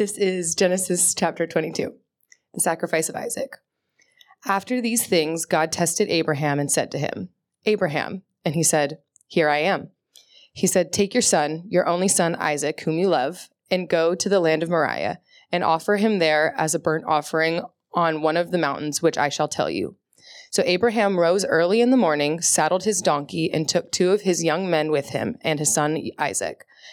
This is Genesis chapter 22, the sacrifice of Isaac. After these things, God tested Abraham and said to him, Abraham. And he said, Here I am. He said, Take your son, your only son Isaac, whom you love, and go to the land of Moriah, and offer him there as a burnt offering on one of the mountains which I shall tell you. So Abraham rose early in the morning, saddled his donkey, and took two of his young men with him and his son Isaac.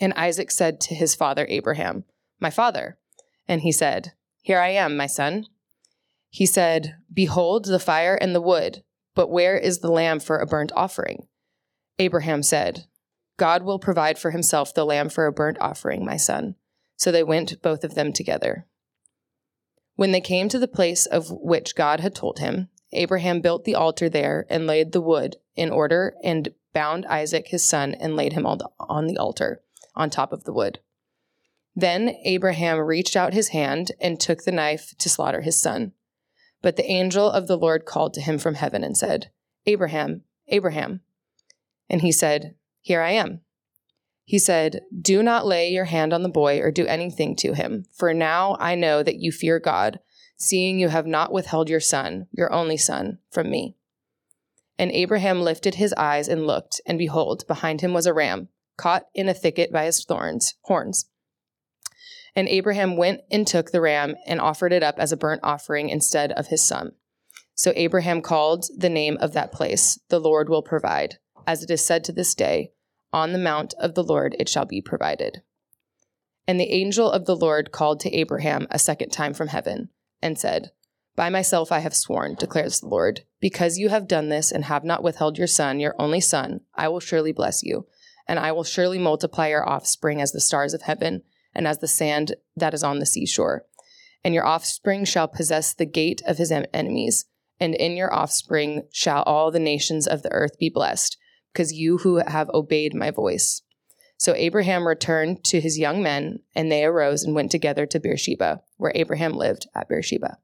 And Isaac said to his father Abraham, My father. And he said, Here I am, my son. He said, Behold the fire and the wood, but where is the lamb for a burnt offering? Abraham said, God will provide for himself the lamb for a burnt offering, my son. So they went both of them together. When they came to the place of which God had told him, Abraham built the altar there and laid the wood in order and bound Isaac his son and laid him on the altar on top of the wood. Then Abraham reached out his hand and took the knife to slaughter his son. But the angel of the Lord called to him from heaven and said, Abraham, Abraham. And he said, Here I am. He said, Do not lay your hand on the boy or do anything to him, for now I know that you fear God, seeing you have not withheld your son, your only son, from me. And Abraham lifted his eyes and looked, and behold, behind him was a ram, caught in a thicket by his thorns, horns. And Abraham went and took the ram and offered it up as a burnt offering instead of his son. So Abraham called the name of that place, The Lord will provide. As it is said to this day, On the mount of the Lord it shall be provided. And the angel of the Lord called to Abraham a second time from heaven, and said, By myself I have sworn, declares the Lord, because you have done this and have not withheld your son, your only son, I will surely bless you, and I will surely multiply your offspring as the stars of heaven and as the sand that is on the seashore. And your offspring shall possess the gate of his enemies, and in your offspring shall all the nations of the earth be blessed, because you who have obeyed my voice. So Abraham returned to his young men, and they arose and went together to Beersheba, where Abraham lived at Beersheba.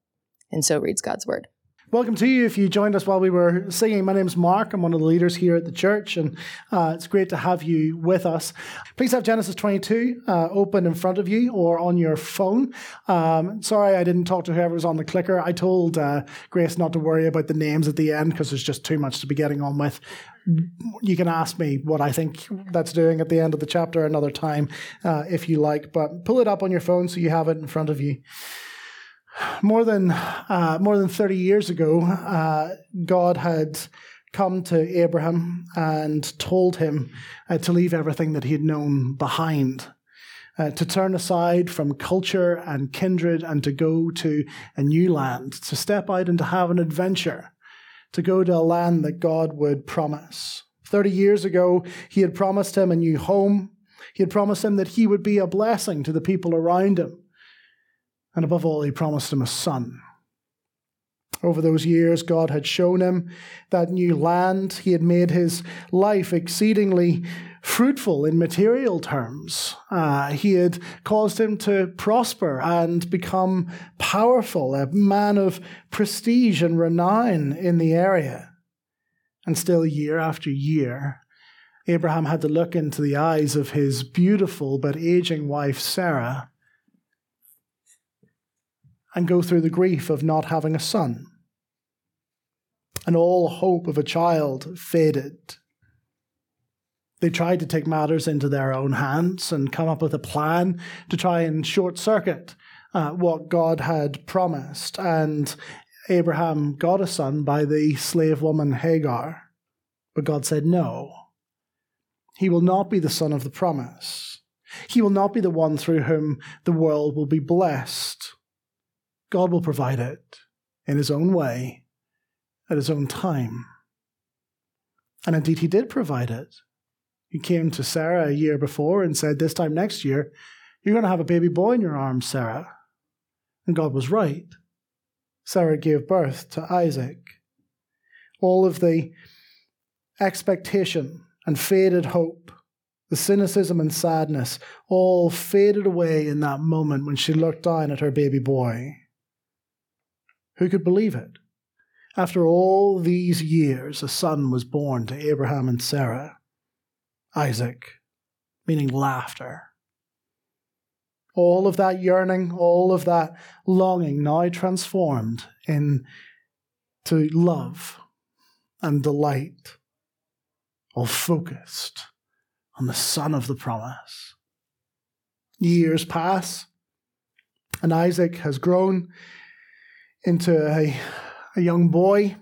And so reads God's word. Welcome to you if you joined us while we were singing. My name's Mark. I'm one of the leaders here at the church, and uh, it's great to have you with us. Please have Genesis 22 uh, open in front of you or on your phone. Um, sorry I didn't talk to whoever was on the clicker. I told uh, Grace not to worry about the names at the end because there's just too much to be getting on with. You can ask me what I think that's doing at the end of the chapter another time uh, if you like, but pull it up on your phone so you have it in front of you more than uh, more than 30 years ago, uh, God had come to Abraham and told him uh, to leave everything that he had known behind, uh, to turn aside from culture and kindred and to go to a new land, to step out and to have an adventure, to go to a land that God would promise. 30 years ago, he had promised him a new home. He had promised him that he would be a blessing to the people around him. And above all, he promised him a son. Over those years, God had shown him that new land. He had made his life exceedingly fruitful in material terms. Uh, he had caused him to prosper and become powerful, a man of prestige and renown in the area. And still, year after year, Abraham had to look into the eyes of his beautiful but aging wife, Sarah, and go through the grief of not having a son. And all hope of a child faded. They tried to take matters into their own hands and come up with a plan to try and short circuit uh, what God had promised. And Abraham got a son by the slave woman Hagar. But God said, No. He will not be the son of the promise. He will not be the one through whom the world will be blessed. God will provide it in his own way, at his own time. And indeed, he did provide it. He came to Sarah a year before and said, This time next year, You're going to have a baby boy in your arms, Sarah. And God was right. Sarah gave birth to Isaac. All of the expectation and faded hope, the cynicism and sadness, all faded away in that moment when she looked down at her baby boy. Who could believe it? After all these years, a son was born to Abraham and Sarah. Isaac, meaning laughter. All of that yearning, all of that longing now transformed into love and delight, all focused on the Son of the promise. Years pass, and Isaac has grown into a, a young boy,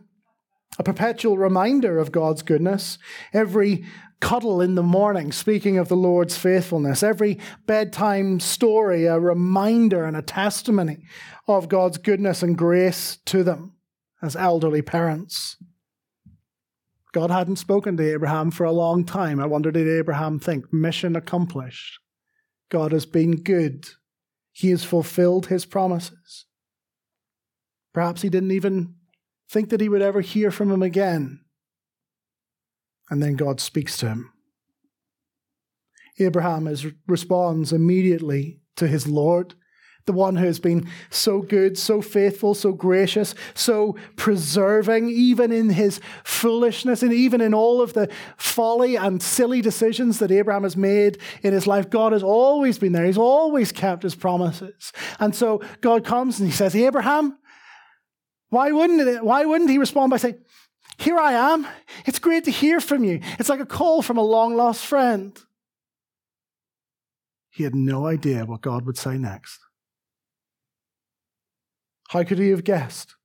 a perpetual reminder of God's goodness. Every cuddle in the morning, speaking of the Lord's faithfulness. Every bedtime story, a reminder and a testimony of God's goodness and grace to them as elderly parents. God hadn't spoken to Abraham for a long time. I wonder, did Abraham think, mission accomplished? God has been good. He has fulfilled his promises. Perhaps he didn't even think that he would ever hear from him again. And then God speaks to him. Abraham is, responds immediately to his Lord, the one who has been so good, so faithful, so gracious, so preserving, even in his foolishness and even in all of the folly and silly decisions that Abraham has made in his life. God has always been there. He's always kept his promises. And so God comes and he says, Abraham, why wouldn't it, why wouldn't he respond by saying, here I am. It's great to hear from you. It's like a call from a long lost friend. He had no idea what God would say next. How could he have guessed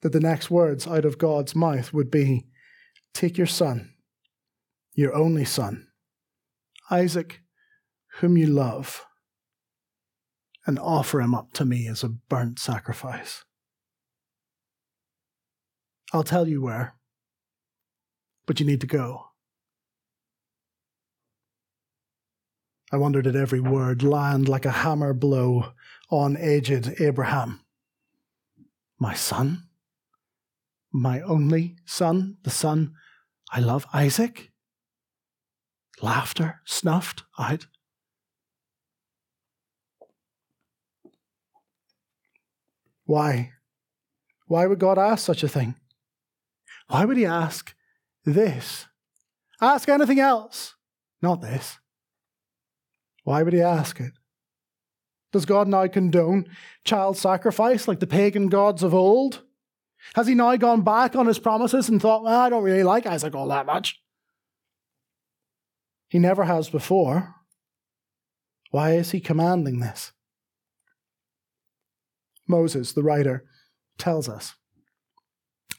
that the next words out of God's mouth would be Take your son, your only son, Isaac, whom you love, and offer him up to me as a burnt sacrifice? I'll tell you where, but you need to go. I wondered did every word land like a hammer blow on aged Abraham. My son? My only son? The son I love, Isaac? Laughter snuffed out. Why? Why would God ask such a thing? Why would he ask this? Ask anything else, not this. Why would he ask it? Does God now condone child sacrifice like the pagan gods of old? Has he now gone back on his promises and thought, well, I don't really like Isaac all that much? He never has before. Why is he commanding this? Moses, the writer, tells us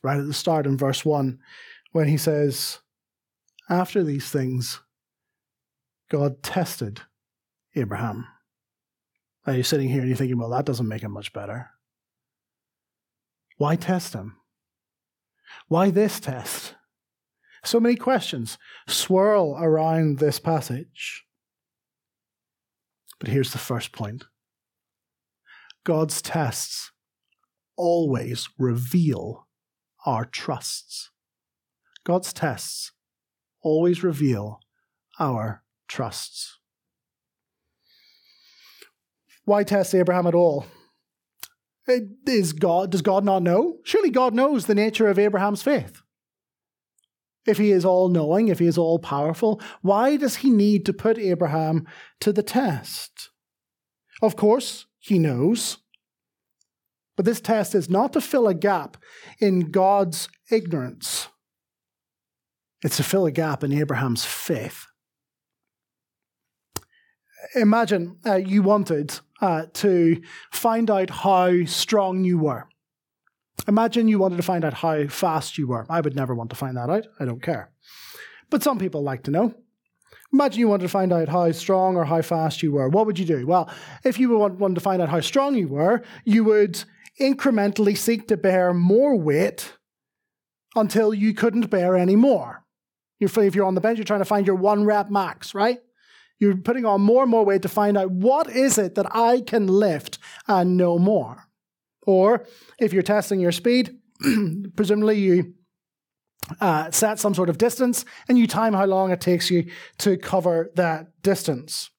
right at the start in verse 1 when he says, After these things, God tested Abraham. Now you're sitting here and you're thinking, well, that doesn't make him much better. Why test him? Why this test? So many questions swirl around this passage. But here's the first point God's tests always reveal our trusts. God's tests always reveal our trusts. Why test Abraham at all? Eh, is God, does God not know? Surely God knows the nature of Abraham's faith. If he is all knowing, if he is all powerful, why does he need to put Abraham to the test? Of course, he knows. But this test is not to fill a gap in God's ignorance, it's to fill a gap in Abraham's faith. Imagine uh, you wanted uh, to find out how strong you were. Imagine you wanted to find out how fast you were. I would never want to find that out. I don't care. But some people like to know. Imagine you wanted to find out how strong or how fast you were. What would you do? Well, if you wanted to find out how strong you were, you would incrementally seek to bear more weight until you couldn't bear any more. If you're on the bench, you're trying to find your one rep max, right? You're putting on more and more weight to find out what is it that I can lift and no more. Or if you're testing your speed, presumably you uh, set some sort of distance and you time how long it takes you to cover that distance.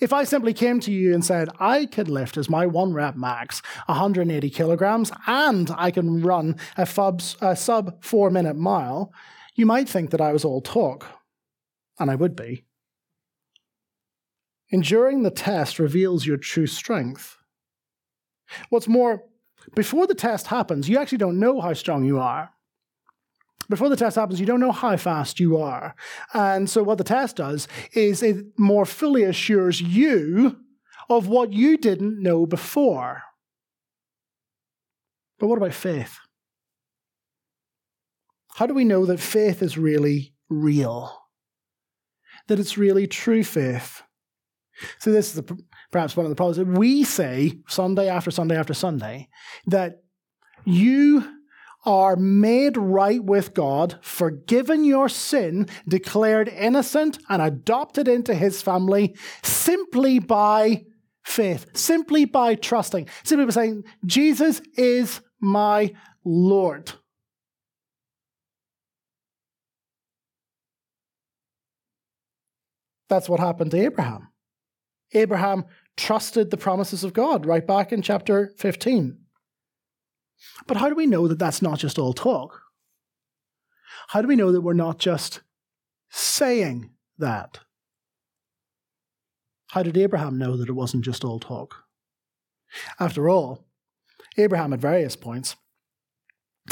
If I simply came to you and said, I can lift as my one rep max 180 kilograms and I can run a, fubs, a sub four minute mile, you might think that I was all talk. And I would be. Enduring the test reveals your true strength. What's more, before the test happens, you actually don't know how strong you are. Before the test happens, you don't know how fast you are. And so, what the test does is it more fully assures you of what you didn't know before. But what about faith? How do we know that faith is really real? That it's really true faith? So, this is the, perhaps one of the problems. that We say Sunday after Sunday after Sunday that you are made right with God, forgiven your sin, declared innocent, and adopted into his family simply by faith, simply by trusting, simply by saying, Jesus is my Lord. That's what happened to Abraham. Abraham trusted the promises of God right back in chapter 15. But how do we know that that's not just all talk? How do we know that we're not just saying that? How did Abraham know that it wasn't just all talk? After all, Abraham at various points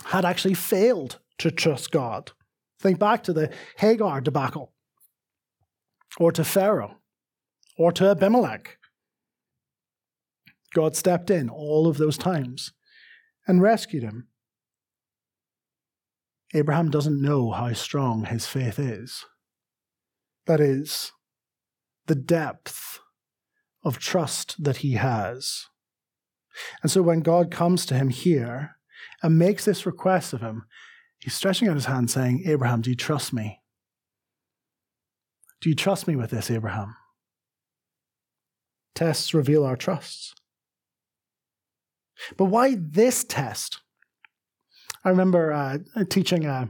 had actually failed to trust God. Think back to the Hagar debacle, or to Pharaoh, or to Abimelech. God stepped in all of those times and rescued him. Abraham doesn't know how strong his faith is. That is, the depth of trust that he has. And so when God comes to him here and makes this request of him, he's stretching out his hand saying, Abraham, do you trust me? Do you trust me with this, Abraham? Tests reveal our trusts. But why this test? I remember uh, teaching a,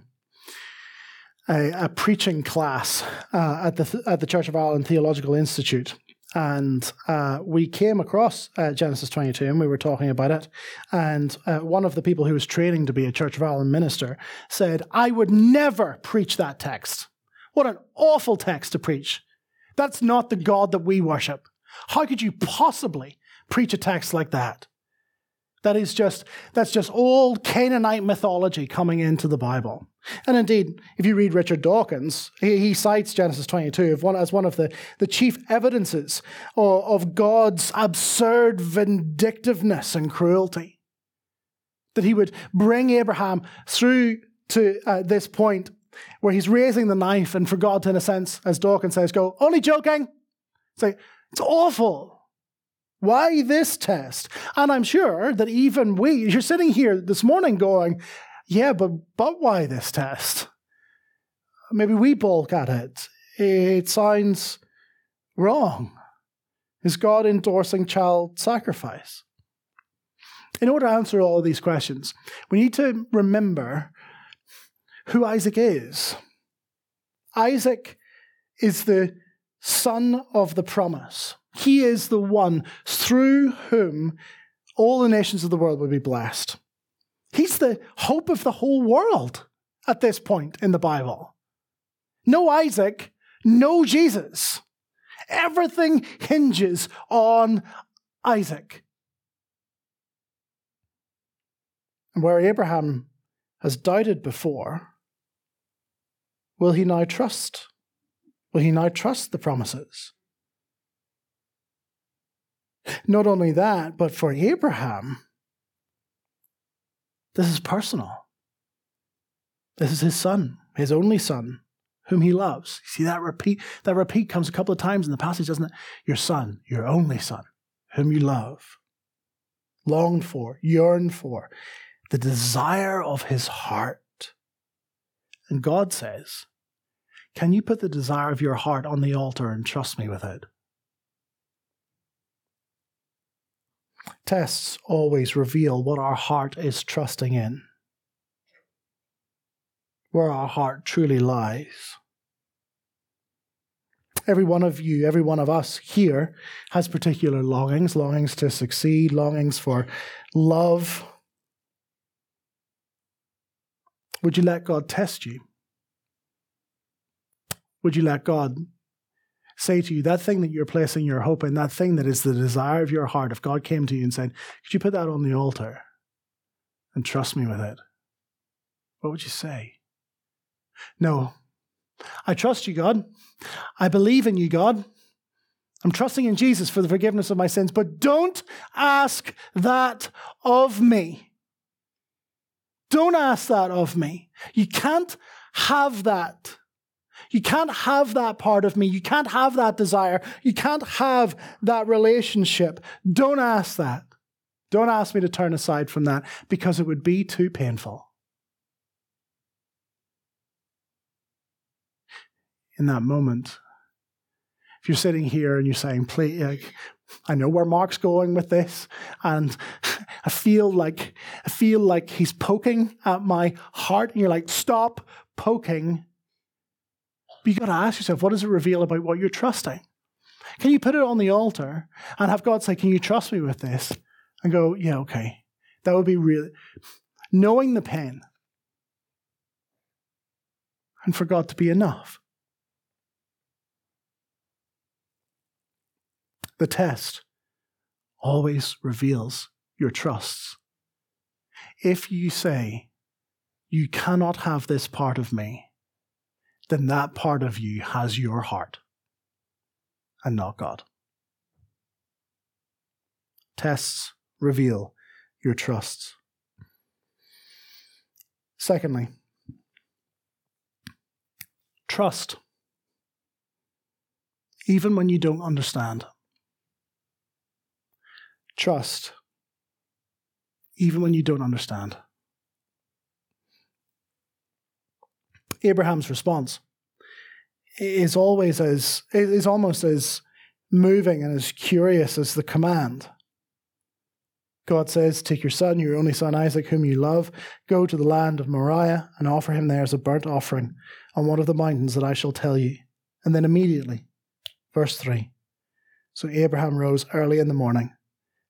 a, a, preaching class uh, at the at the Church of Ireland Theological Institute, and uh, we came across uh, Genesis 22, and we were talking about it. And uh, one of the people who was training to be a Church of Ireland minister said, "I would never preach that text. What an awful text to preach! That's not the God that we worship. How could you possibly preach a text like that?" That is just, that's just old Canaanite mythology coming into the Bible. And indeed, if you read Richard Dawkins, he, he cites Genesis 22 as one of the, the chief evidences of, of God's absurd vindictiveness and cruelty. That he would bring Abraham through to uh, this point where he's raising the knife, and for God to, in a sense, as Dawkins says, go, only joking. Say, it's awful. Why this test? And I'm sure that even we, you're sitting here this morning going, yeah, but, but why this test? Maybe we balk at it. It sounds wrong. Is God endorsing child sacrifice? In order to answer all of these questions, we need to remember who Isaac is. Isaac is the son of the promise. He is the one through whom all the nations of the world will be blessed. He's the hope of the whole world at this point in the Bible. No Isaac, no Jesus. Everything hinges on Isaac. And where Abraham has doubted before, will he now trust? Will he now trust the promises? Not only that, but for Abraham, this is personal. This is his son, his only son, whom he loves. You see that repeat that repeat comes a couple of times in the passage, doesn't it? Your son, your only son, whom you love, longed for, yearned for, the desire of his heart. And God says, Can you put the desire of your heart on the altar and trust me with it? Tests always reveal what our heart is trusting in, where our heart truly lies. Every one of you, every one of us here has particular longings longings to succeed, longings for love. Would you let God test you? Would you let God say to you that thing that you're placing your hope in, that thing that is the desire of your heart, if God came to you and said, Could you put that on the altar and trust me with it? What would you say? No. I trust you, God. I believe in you, God. I'm trusting in Jesus for the forgiveness of my sins, but don't ask that of me. Don't ask that of me. You can't have that. You can't have that part of me. You can't have that desire. You can't have that relationship. Don't ask that. Don't ask me to turn aside from that because it would be too painful. In that moment, if you're sitting here and you're saying, please, like, I know where Mark's going with this, and I feel like I feel like he's poking at my heart, and you're like, stop poking but you've got to ask yourself, what does it reveal about what you're trusting? Can you put it on the altar and have God say, Can you trust me with this? And go, Yeah, okay. That would be really knowing the pain and for God to be enough. The test always reveals your trusts. If you say, You cannot have this part of me, then that part of you has your heart and not God. Tests reveal your trusts. Secondly, trust, even when you don't understand. Trust, even when you don't understand. Abraham's response is always as is almost as moving and as curious as the command. God says, Take your son, your only son Isaac, whom you love, go to the land of Moriah and offer him there as a burnt offering on one of the mountains that I shall tell you. And then immediately, verse 3 So Abraham rose early in the morning,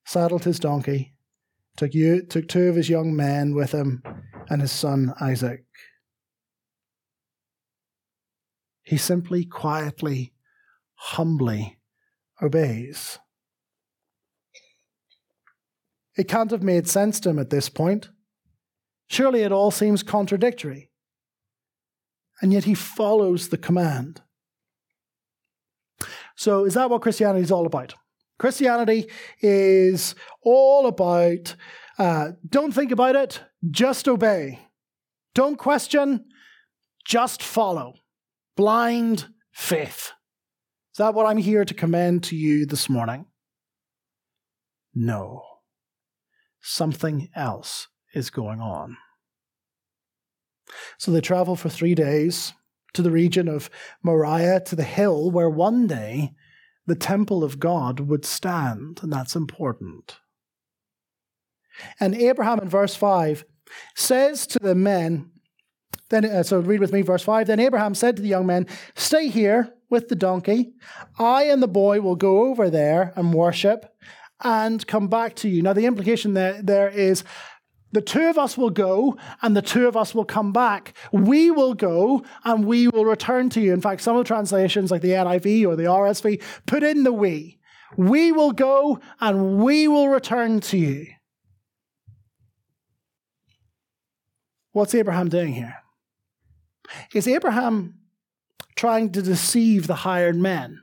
saddled his donkey, took, you, took two of his young men with him, and his son Isaac. He simply, quietly, humbly obeys. It can't have made sense to him at this point. Surely it all seems contradictory. And yet he follows the command. So, is that what Christianity is all about? Christianity is all about uh, don't think about it, just obey. Don't question, just follow blind faith. Is that what I'm here to commend to you this morning? No. Something else is going on. So they travel for three days to the region of Moriah, to the hill where one day the temple of God would stand, and that's important. And Abraham in verse 5 says to the men, then, uh, so read with me verse 5. Then Abraham said to the young men, Stay here with the donkey. I and the boy will go over there and worship and come back to you. Now, the implication there, there is the two of us will go and the two of us will come back. We will go and we will return to you. In fact, some of the translations, like the NIV or the RSV, put in the we. We will go and we will return to you. What's Abraham doing here? Is Abraham trying to deceive the hired men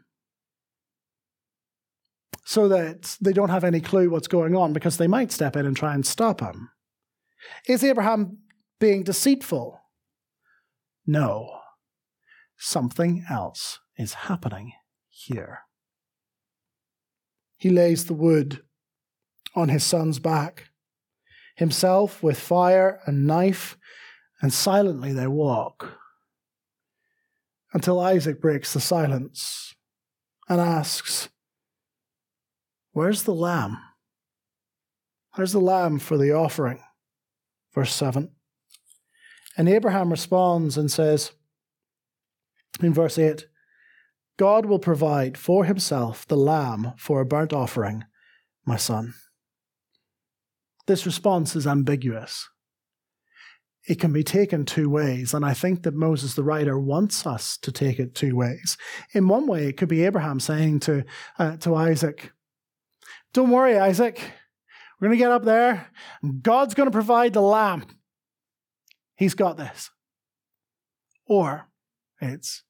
so that they don't have any clue what's going on because they might step in and try and stop him? Is Abraham being deceitful? No. Something else is happening here. He lays the wood on his son's back. Himself, with fire and knife, and silently they walk. until Isaac breaks the silence and asks, Where's the lamb? Where's the lamb for the offering? Verse 7. And Abraham responds and says, in verse 8, God will provide for himself the lamb for a burnt offering, my son. This response is ambiguous. It can be taken two ways, and I think that Moses, the writer, wants us to take it two ways. In one way, it could be Abraham saying to, uh, to Isaac, Don't worry, Isaac. We're going to get up there, and God's going to provide the lamb. He's got this. Or it's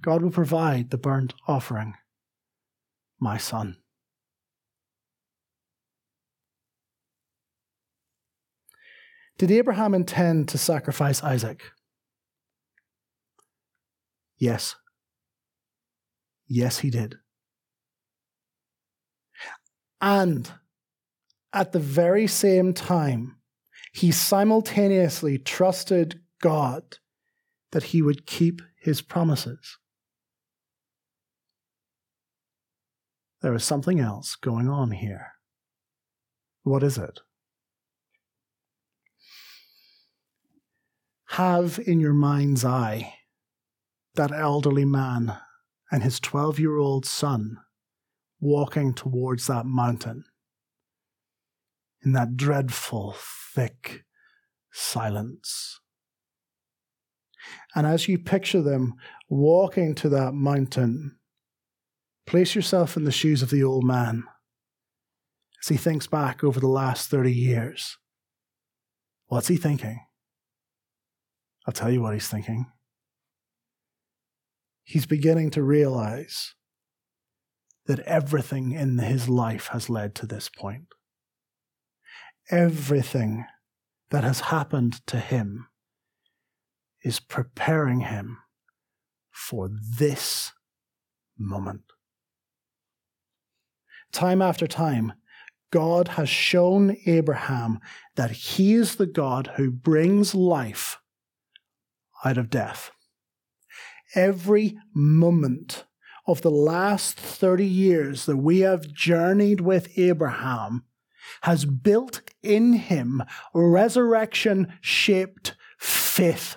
God will provide the burnt offering, my son. Did Abraham intend to sacrifice Isaac? Yes. Yes, he did. And at the very same time, he simultaneously trusted God that he would keep his promises. There is something else going on here. What is it? Have in your mind's eye that elderly man and his 12 year old son walking towards that mountain in that dreadful, thick silence. And as you picture them walking to that mountain, place yourself in the shoes of the old man as he thinks back over the last 30 years. What's he thinking? I'll tell you what he's thinking. He's beginning to realize that everything in his life has led to this point everything that has happened to him is preparing him for this moment. Time after time, God has shown Abraham that he is the God who brings life out of death. Every moment of the last 30 years that we have journeyed with Abraham has built in him resurrection shaped faith.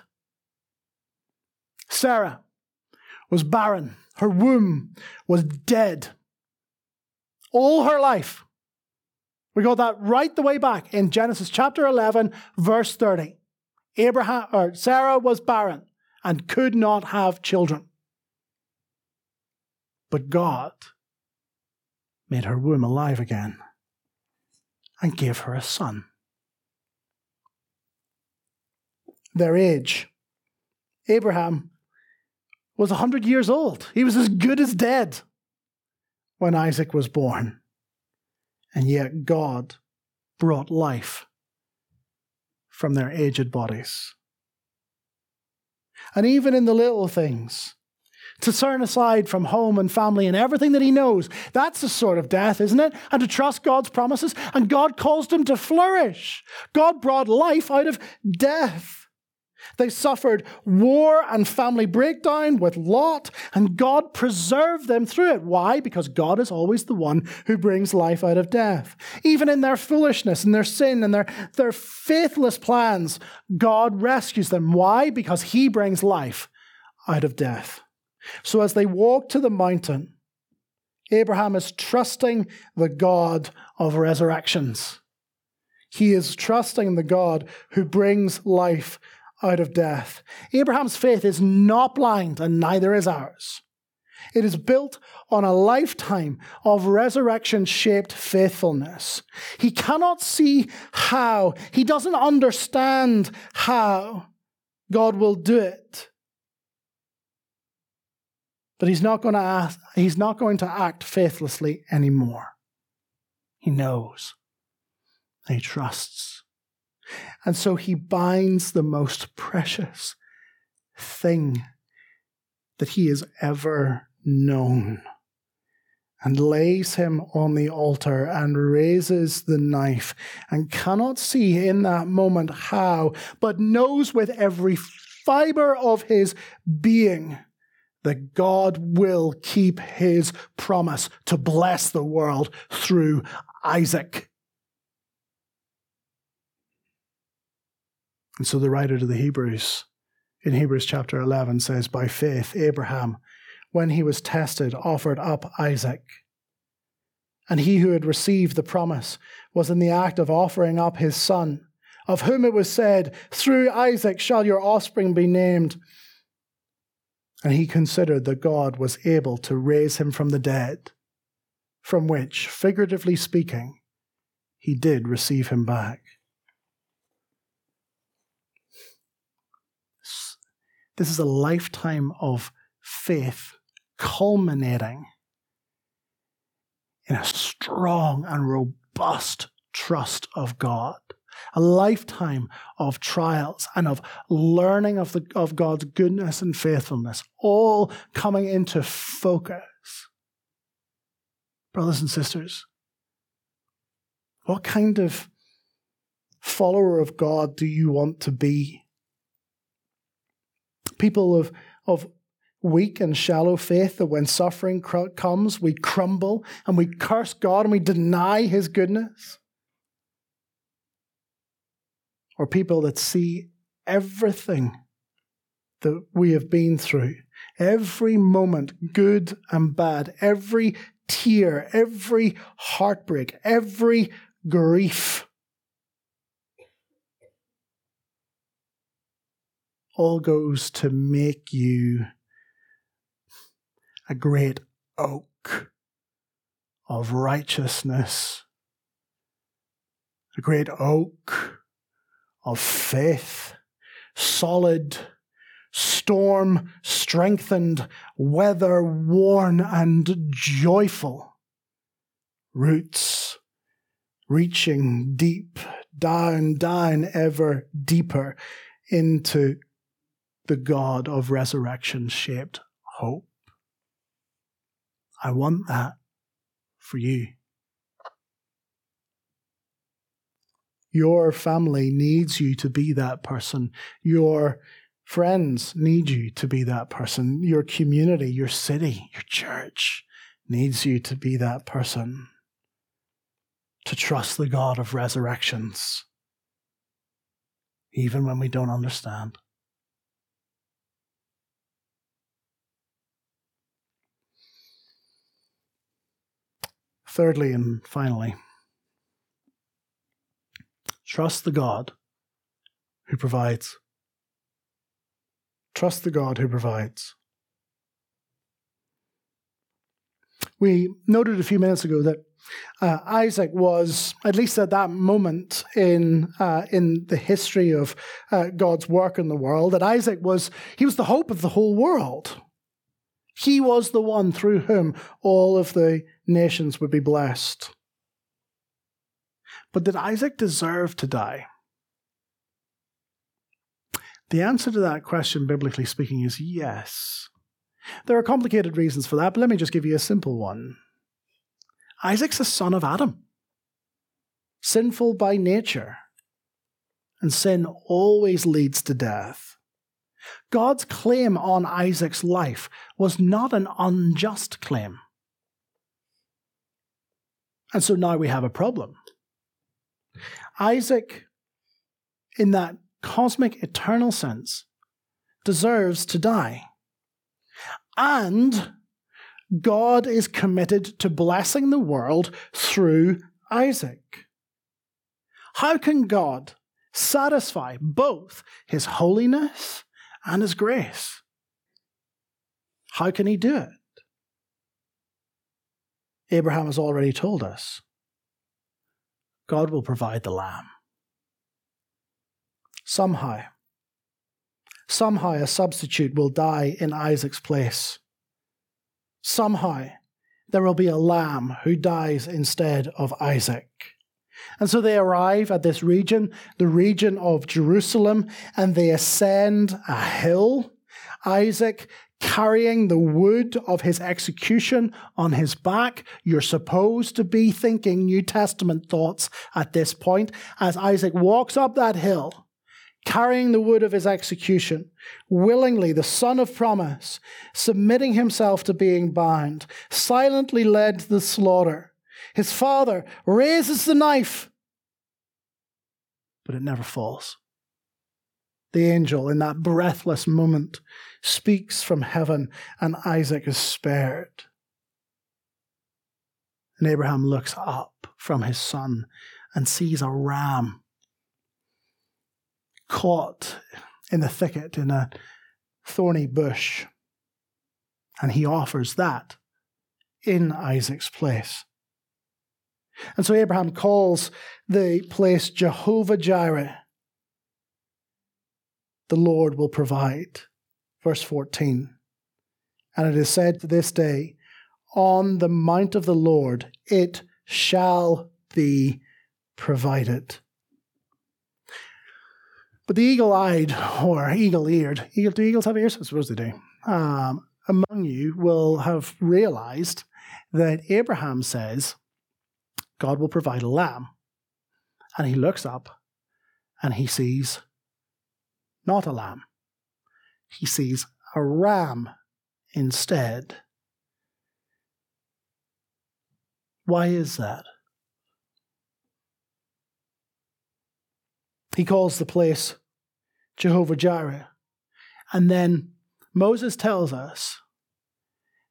Sarah was barren, her womb was dead. All her life. We got that right the way back in Genesis chapter 11, verse 30. Abraham or Sarah was barren and could not have children. But God made her womb alive again and gave her a son. Their age. Abraham was 100 years old. He was as good as dead when Isaac was born. And yet God brought life from their aged bodies. And even in the little things, to turn aside from home and family and everything that he knows. That's the sort of death, isn't it? And to trust God's promises. And God caused him to flourish. God brought life out of death. They suffered war and family breakdown with Lot, and God preserved them through it. Why? Because God is always the one who brings life out of death. Even in their foolishness and their sin and their, their faithless plans, God rescues them. Why? Because He brings life out of death. So as they walk to the mountain, Abraham is trusting the God of resurrections. He is trusting the God who brings life out of death. Abraham's faith is not blind, and neither is ours. It is built on a lifetime of resurrection shaped faithfulness. He cannot see how, he doesn't understand how God will do it. But he's not going to ask, he's not going to act faithlessly anymore. He knows. He trusts. And so he binds the most precious thing that he has ever known and lays him on the altar and raises the knife and cannot see in that moment how, but knows with every fiber of his being that God will keep his promise to bless the world through Isaac. And so the writer to the Hebrews in Hebrews chapter 11 says, By faith, Abraham, when he was tested, offered up Isaac. And he who had received the promise was in the act of offering up his son, of whom it was said, Through Isaac shall your offspring be named. And he considered that God was able to raise him from the dead, from which, figuratively speaking, he did receive him back. This is a lifetime of faith culminating in a strong and robust trust of God. A lifetime of trials and of learning of, the, of God's goodness and faithfulness, all coming into focus. Brothers and sisters, what kind of follower of God do you want to be? People of, of weak and shallow faith that when suffering cr- comes, we crumble and we curse God and we deny His goodness? Or people that see everything that we have been through, every moment, good and bad, every tear, every heartbreak, every grief, all goes to make you a great oak of righteousness, a great oak of faith, solid, storm strengthened, weather worn, and joyful. Roots reaching deep, down, down, ever deeper into the God of resurrection shaped hope. I want that for you. Your family needs you to be that person. Your friends need you to be that person. Your community, your city, your church needs you to be that person. To trust the God of resurrections, even when we don't understand. Thirdly and finally, trust the God who provides. Trust the God who provides. We noted a few minutes ago that uh, Isaac was, at least at that moment in uh, in the history of uh, God's work in the world, that Isaac was he was the hope of the whole world. He was the one through whom all of the nations would be blessed. But did Isaac deserve to die? The answer to that question, biblically speaking, is yes. There are complicated reasons for that, but let me just give you a simple one. Isaac's a son of Adam, sinful by nature, and sin always leads to death. God's claim on Isaac's life was not an unjust claim. And so now we have a problem. Isaac, in that cosmic eternal sense, deserves to die. And God is committed to blessing the world through Isaac. How can God satisfy both his holiness and His grace. How can He do it? Abraham has already told us God will provide the lamb. Somehow, somehow a substitute will die in Isaac's place. Somehow there will be a lamb who dies instead of Isaac. And so they arrive at this region, the region of Jerusalem, and they ascend a hill. Isaac carrying the wood of his execution on his back. You're supposed to be thinking New Testament thoughts at this point. As Isaac walks up that hill, carrying the wood of his execution, willingly, the son of promise, submitting himself to being bound, silently led to the slaughter. His father raises the knife, but it never falls. The angel, in that breathless moment, speaks from heaven, and Isaac is spared. And Abraham looks up from his son and sees a ram caught in the thicket in a thorny bush. And he offers that in Isaac's place. And so Abraham calls the place Jehovah Jireh. The Lord will provide. Verse 14. And it is said to this day, On the mount of the Lord it shall be provided. But the eagle eyed or eagle eared, eagle, do eagles have ears? I suppose they do. Um, among you will have realized that Abraham says God will provide a lamb. And he looks up and he sees not a lamb, he sees a ram instead. Why is that? He calls the place Jehovah Jireh. And then Moses tells us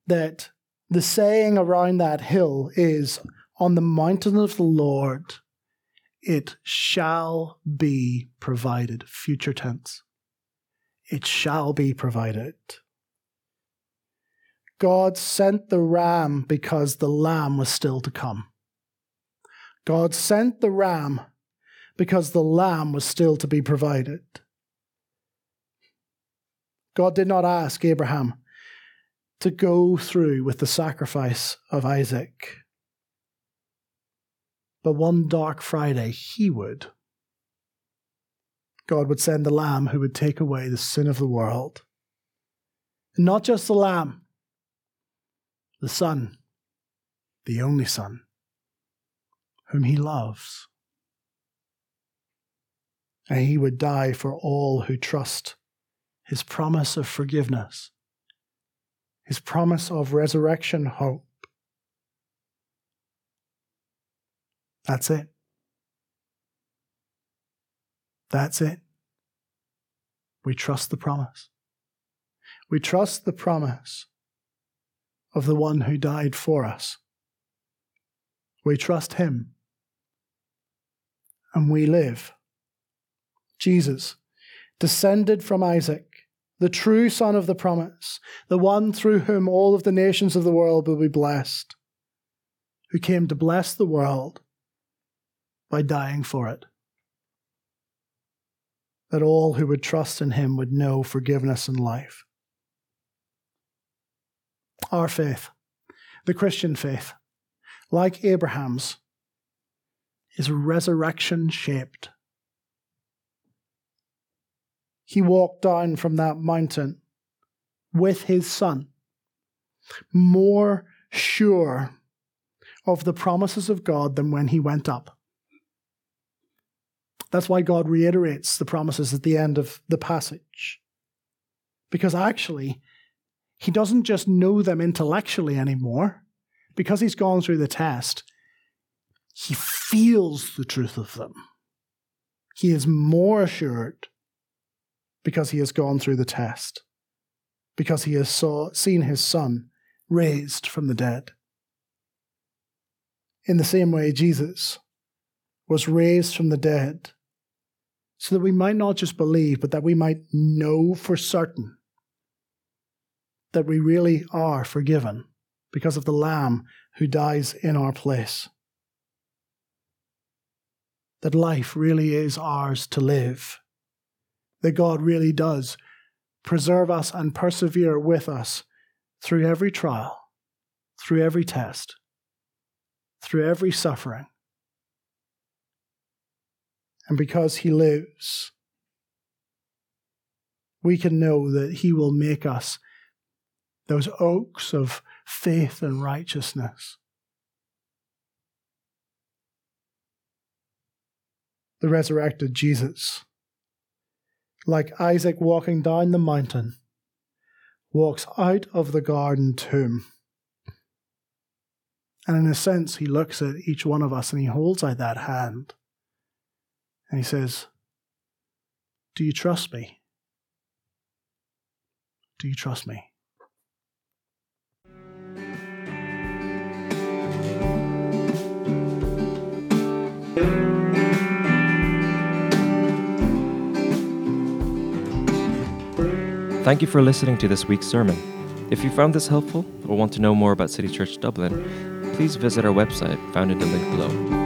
that the saying around that hill is on the mountain of the Lord, it shall be provided. Future tense. It shall be provided. God sent the ram because the lamb was still to come. God sent the ram because the lamb was still to be provided. God did not ask Abraham to go through with the sacrifice of Isaac. But one dark Friday, he would. God would send the lamb who would take away the sin of the world. And not just the lamb, the son, the only son, whom he loves and he would die for all who trust his promise of forgiveness, his promise of resurrection hope. That's it. That's it. We trust the promise. We trust the promise of the one who died for us. We trust him. And we live Jesus, descended from Isaac, the true son of the promise, the one through whom all of the nations of the world will be blessed, who came to bless the world by dying for it. That all who would trust in him would know forgiveness and life. Our faith, the Christian faith, like Abraham's, is resurrection shaped he walked down from that mountain with his son, more sure of the promises of God than when he went up. That's why God reiterates the promises at the end of the passage. Because actually, he doesn't just know them intellectually anymore. Because he's gone through the test, he feels the truth of them. He is more assured because he has gone through the test, because he has saw, seen his son raised from the dead. In the same way, Jesus was raised from the dead so that we might not just believe, but that we might know for certain that we really are forgiven because of the Lamb who dies in our place. That life really is ours to live that God really does preserve us and persevere with us through every trial, through every test, through every suffering. And because He lives, we can know that He will make us those oaks of faith and righteousness. The resurrected Jesus like Isaac walking down the mountain, walks out of the garden tomb. And in a sense, he looks at each one of us and he holds out that hand and he says, Do you trust me? Do you trust me? Thank you for listening to this week's sermon. If you found this helpful or want to know more about City Church Dublin, please visit our website found in the link below.